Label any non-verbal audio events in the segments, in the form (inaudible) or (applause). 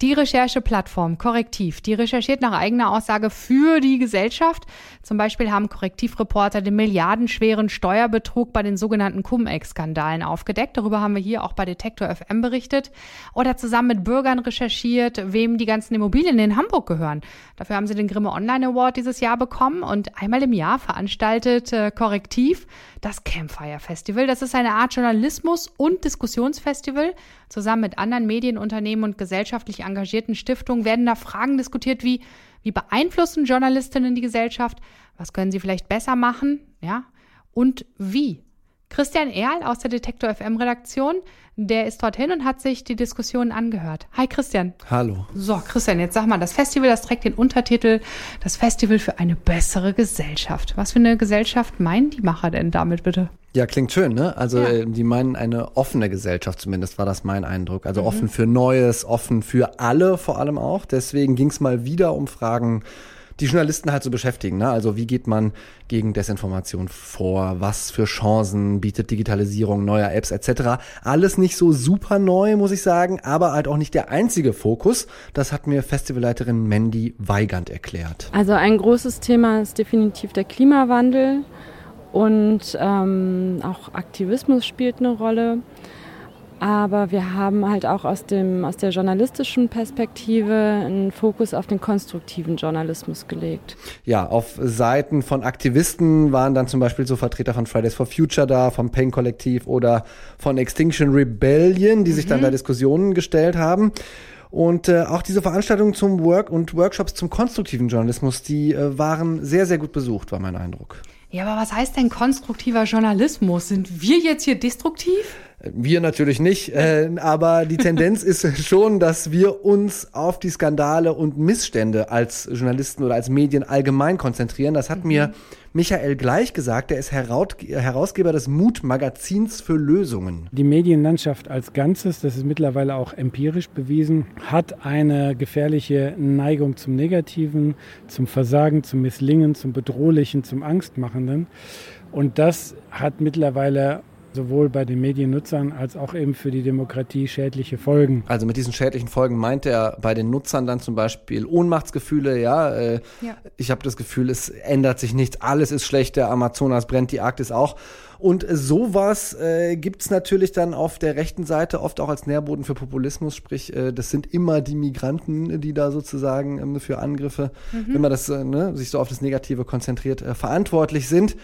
Die Rechercheplattform Korrektiv, die recherchiert nach eigener Aussage für die Gesellschaft. Zum Beispiel haben Korrektivreporter den milliardenschweren Steuerbetrug bei den sogenannten Cum-Ex-Skandalen aufgedeckt. Darüber haben wir hier auch bei Detektor FM berichtet. Oder zusammen mit Bürgern recherchiert, wem die ganzen Immobilien in Hamburg gehören. Dafür haben sie den Grimme Online Award dieses Jahr bekommen und einmal im Jahr veranstaltet äh, Korrektiv das Campfire Festival. Das ist eine Art Journalismus- und Diskussionsfestival. Zusammen mit anderen Medienunternehmen und gesellschaftlich engagierten Stiftungen werden da Fragen diskutiert wie, wie beeinflussen Journalistinnen die Gesellschaft? Was können sie vielleicht besser machen? Ja. Und wie? Christian Erl aus der Detektor FM Redaktion, der ist dorthin und hat sich die Diskussion angehört. Hi Christian. Hallo. So, Christian, jetzt sag mal, das Festival, das trägt den Untertitel Das Festival für eine bessere Gesellschaft. Was für eine Gesellschaft meinen die Macher denn damit bitte? Ja, klingt schön, ne? Also Ja. die meinen eine offene Gesellschaft, zumindest war das mein Eindruck. Also Mhm. offen für Neues, offen für alle vor allem auch. Deswegen ging es mal wieder um Fragen, die Journalisten halt so beschäftigen. Ne? Also wie geht man gegen Desinformation vor? Was für Chancen bietet Digitalisierung, neuer Apps etc.? Alles nicht so super neu, muss ich sagen, aber halt auch nicht der einzige Fokus. Das hat mir Festivalleiterin Mandy Weigand erklärt. Also ein großes Thema ist definitiv der Klimawandel und ähm, auch Aktivismus spielt eine Rolle. Aber wir haben halt auch aus, dem, aus der journalistischen Perspektive einen Fokus auf den konstruktiven Journalismus gelegt. Ja, auf Seiten von Aktivisten waren dann zum Beispiel so Vertreter von Fridays for Future da, vom Pain Kollektiv oder von Extinction Rebellion, die sich dann da Diskussionen gestellt haben. Und äh, auch diese Veranstaltungen zum Work und Workshops zum konstruktiven Journalismus, die äh, waren sehr, sehr gut besucht, war mein Eindruck. Ja, aber was heißt denn konstruktiver Journalismus? Sind wir jetzt hier destruktiv? Wir natürlich nicht, äh, aber die Tendenz ist schon, dass wir uns auf die Skandale und Missstände als Journalisten oder als Medien allgemein konzentrieren. Das hat mir Michael Gleich gesagt, der ist Herausgeber des Mut-Magazins für Lösungen. Die Medienlandschaft als Ganzes, das ist mittlerweile auch empirisch bewiesen, hat eine gefährliche Neigung zum Negativen, zum Versagen, zum Misslingen, zum Bedrohlichen, zum Angstmachenden. Und das hat mittlerweile sowohl bei den Mediennutzern als auch eben für die Demokratie schädliche Folgen. Also mit diesen schädlichen Folgen meint er bei den Nutzern dann zum Beispiel Ohnmachtsgefühle, ja. Äh, Ja. Ich habe das Gefühl, es ändert sich nichts, alles ist schlecht, der Amazonas brennt, die Arktis auch. Und sowas äh, gibt's natürlich dann auf der rechten Seite oft auch als Nährboden für Populismus, sprich, äh, das sind immer die Migranten, die da sozusagen ähm, für Angriffe, wenn man das äh, ne, sich so auf das Negative konzentriert, äh, verantwortlich sind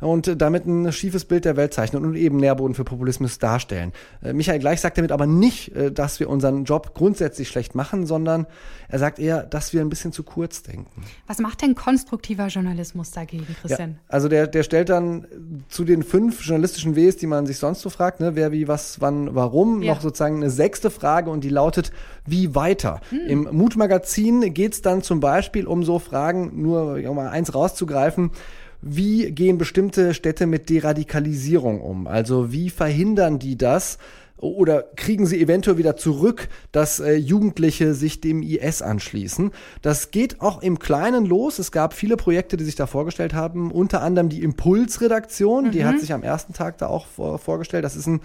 und damit ein schiefes Bild der Welt zeichnen und eben Nährboden für Populismus darstellen. Äh, Michael Gleich sagt damit aber nicht, äh, dass wir unseren Job grundsätzlich schlecht machen, sondern er sagt eher, dass wir ein bisschen zu kurz denken. Was macht denn konstruktiver Journalismus dagegen, Christian? Ja, also der, der stellt dann zu den fünf journalistischen Ws, die man sich sonst so fragt, ne, wer, wie, was, wann, warum, Ja. noch sozusagen eine sechste Frage und die lautet, wie weiter? Im Mutmagazin geht's dann zum Beispiel um so Fragen, nur um mal eins rauszugreifen, wie gehen bestimmte Städte mit Deradikalisierung um? Also wie verhindern die das? Oder kriegen sie eventuell wieder zurück, dass äh, Jugendliche sich dem IS anschließen? Das geht auch im Kleinen los. Es gab viele Projekte, die sich da vorgestellt haben, unter anderem die Impulsredaktion, die hat sich am ersten Tag da auch vor, vorgestellt. Das ist ein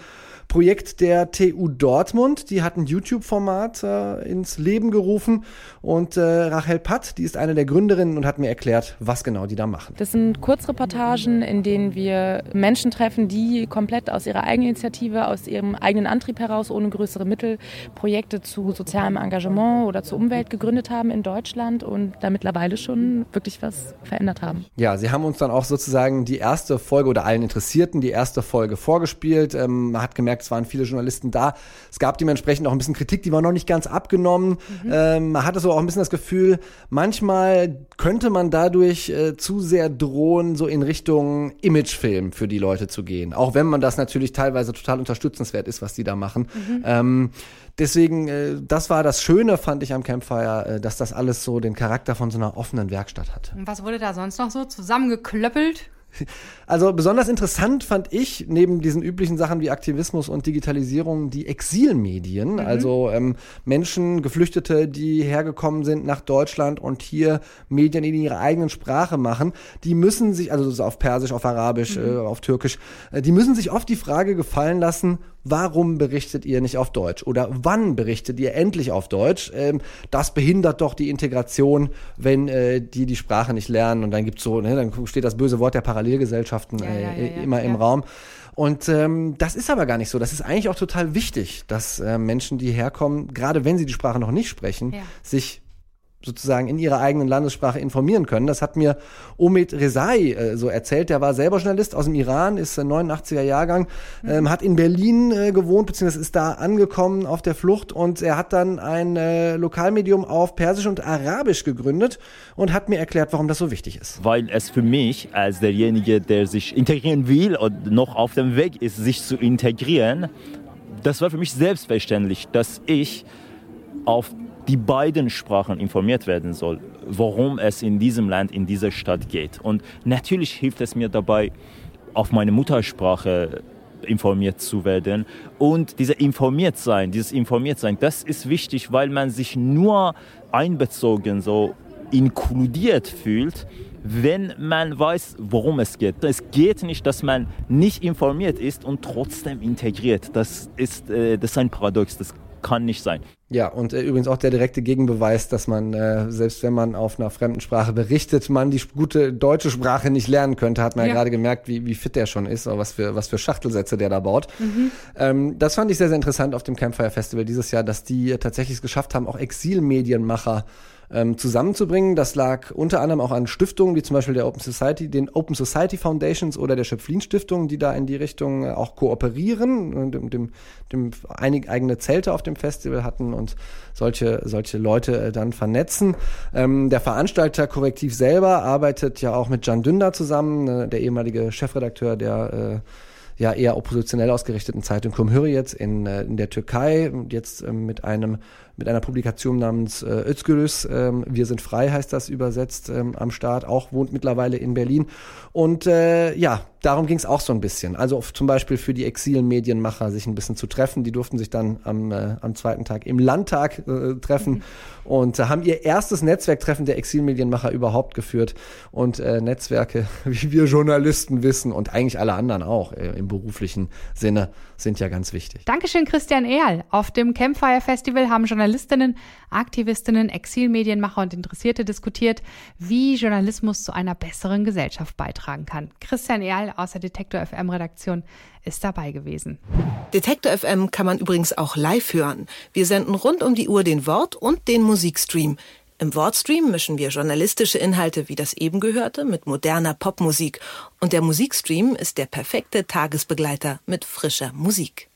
Projekt der TU Dortmund. Die hat ein YouTube-Format äh, ins Leben gerufen. Und äh, Rachel Patt, die ist eine der Gründerinnen und hat mir erklärt, was genau die da machen. Das sind Kurzreportagen, in denen wir Menschen treffen, die komplett aus ihrer Eigeninitiative, aus ihrem eigenen Antrieb heraus, ohne größere Mittel, Projekte zu sozialem Engagement oder zur Umwelt gegründet haben in Deutschland und da mittlerweile schon wirklich was verändert haben. Ja, sie haben uns dann auch sozusagen die erste Folge oder allen Interessierten die erste Folge vorgespielt. Ähm, man hat gemerkt, es waren viele Journalisten da. Es gab dementsprechend auch ein bisschen Kritik, die war noch nicht ganz abgenommen. Ähm, man hatte so auch ein bisschen das Gefühl, manchmal könnte man dadurch äh, zu sehr drohen, so in Richtung Imagefilm für die Leute zu gehen. Auch wenn man das natürlich teilweise total unterstützenswert ist, was die da machen. Ähm, deswegen, äh, das war das Schöne, fand ich am Campfire, äh, dass das alles so den Charakter von so einer offenen Werkstatt hatte. Und was wurde da sonst noch so zusammengeklöppelt? (laughs) Also besonders interessant fand ich, neben diesen üblichen Sachen wie Aktivismus und Digitalisierung, die Exilmedien. Also ähm, Menschen, Geflüchtete, die hergekommen sind nach Deutschland und hier Medien in ihrer eigenen Sprache machen, die müssen sich, also auf Persisch, auf Arabisch, äh, auf Türkisch, äh, die müssen sich oft die Frage gefallen lassen, warum berichtet ihr nicht auf Deutsch? Oder wann berichtet ihr endlich auf Deutsch? Ähm, das behindert doch die Integration, wenn äh, die die Sprache nicht lernen. Und dann gibt's so, ne, dann steht das böse Wort der Parallelgesellschaften Ja, äh, ja, immer im Raum. Und ähm, das ist aber gar nicht so. Das ist eigentlich auch total wichtig, dass äh, Menschen, die herkommen, gerade wenn sie die Sprache noch nicht sprechen, sich sozusagen in ihrer eigenen Landessprache informieren können. Das hat mir Omid Rezai äh, so erzählt. Der war selber Journalist aus dem Iran, ist äh, 89er Jahrgang, ähm, hat in Berlin äh, gewohnt, beziehungsweise ist da angekommen auf der Flucht und er hat dann ein äh, Lokalmedium auf Persisch und Arabisch gegründet und hat mir erklärt, warum das so wichtig ist. weil es für mich als derjenige, der sich integrieren will und noch auf dem Weg ist, sich zu integrieren, das war für mich selbstverständlich, dass ich auf die beiden Sprachen informiert werden soll, worum es in diesem Land, in dieser Stadt geht. Und natürlich hilft es mir dabei, auf meine Muttersprache informiert zu werden. Und dieser informiert sein, dieses informiert sein, das ist wichtig, weil man sich nur einbezogen, so inkludiert fühlt, wenn man weiß, worum es geht. Es geht nicht, dass man nicht informiert ist und trotzdem integriert. Das ist, äh, das ist ein Paradox, das kann nicht sein. Ja, und äh, übrigens auch der direkte Gegenbeweis, dass man, äh, selbst wenn man auf einer fremden Sprache berichtet, man die gute deutsche Sprache nicht lernen könnte, hat man ja, Ja. gerade gemerkt, wie, wie fit der schon ist, oder was für, was für Schachtelsätze der da baut. Ähm, das fand ich sehr, sehr interessant auf dem Campfire Festival dieses Jahr, dass die äh, tatsächlich es geschafft haben, auch Exilmedienmacher ähm, zusammenzubringen. Das lag unter anderem auch an Stiftungen, wie zum Beispiel der Open Society, den Open Society Foundations oder der Schöpflin Stiftung, die da in die Richtung äh, auch kooperieren und dem, dem, dem einig, eigene Zelte auf dem Festival hatten und solche, solche Leute äh, dann vernetzen. Ähm, der Veranstalter Korrektiv selber arbeitet ja auch mit Can Dündar zusammen, äh, der ehemalige Chefredakteur der äh, ja eher oppositionell ausgerichteten Zeitung Cumhuriyet in, äh, in der Türkei und jetzt ähm, mit einem mit einer Publikation namens äh, Özgürüz, ähm, Wir sind frei heißt das übersetzt ähm, am Start, auch wohnt mittlerweile in Berlin und äh, ja, darum ging es auch so ein bisschen. Also auf, zum Beispiel für die Exilmedienmacher sich ein bisschen zu treffen. Die durften sich dann am, äh, am zweiten Tag im Landtag äh, treffen und äh, haben ihr erstes Netzwerktreffen der Exilmedienmacher überhaupt geführt. Und äh, Netzwerke, (laughs) wie wir Journalisten wissen und eigentlich alle anderen auch äh, im beruflichen Sinne, sind ja ganz wichtig. Dankeschön, Christian Ehrl. Auf dem Campfire Festival haben Journalistinnen, Aktivistinnen, Exilmedienmacher und Interessierte diskutiert, wie Journalismus zu einer besseren Gesellschaft beitragen kann. Christian Ehrl aus der Detektor FM Redaktion ist dabei gewesen. Detektor FM kann man übrigens auch live hören. Wir senden rund um die Uhr den Wort- und den Musikstream. Im Wortstream mischen wir journalistische Inhalte wie das eben gehörte mit moderner Popmusik. Und der Musikstream ist der perfekte Tagesbegleiter mit frischer Musik.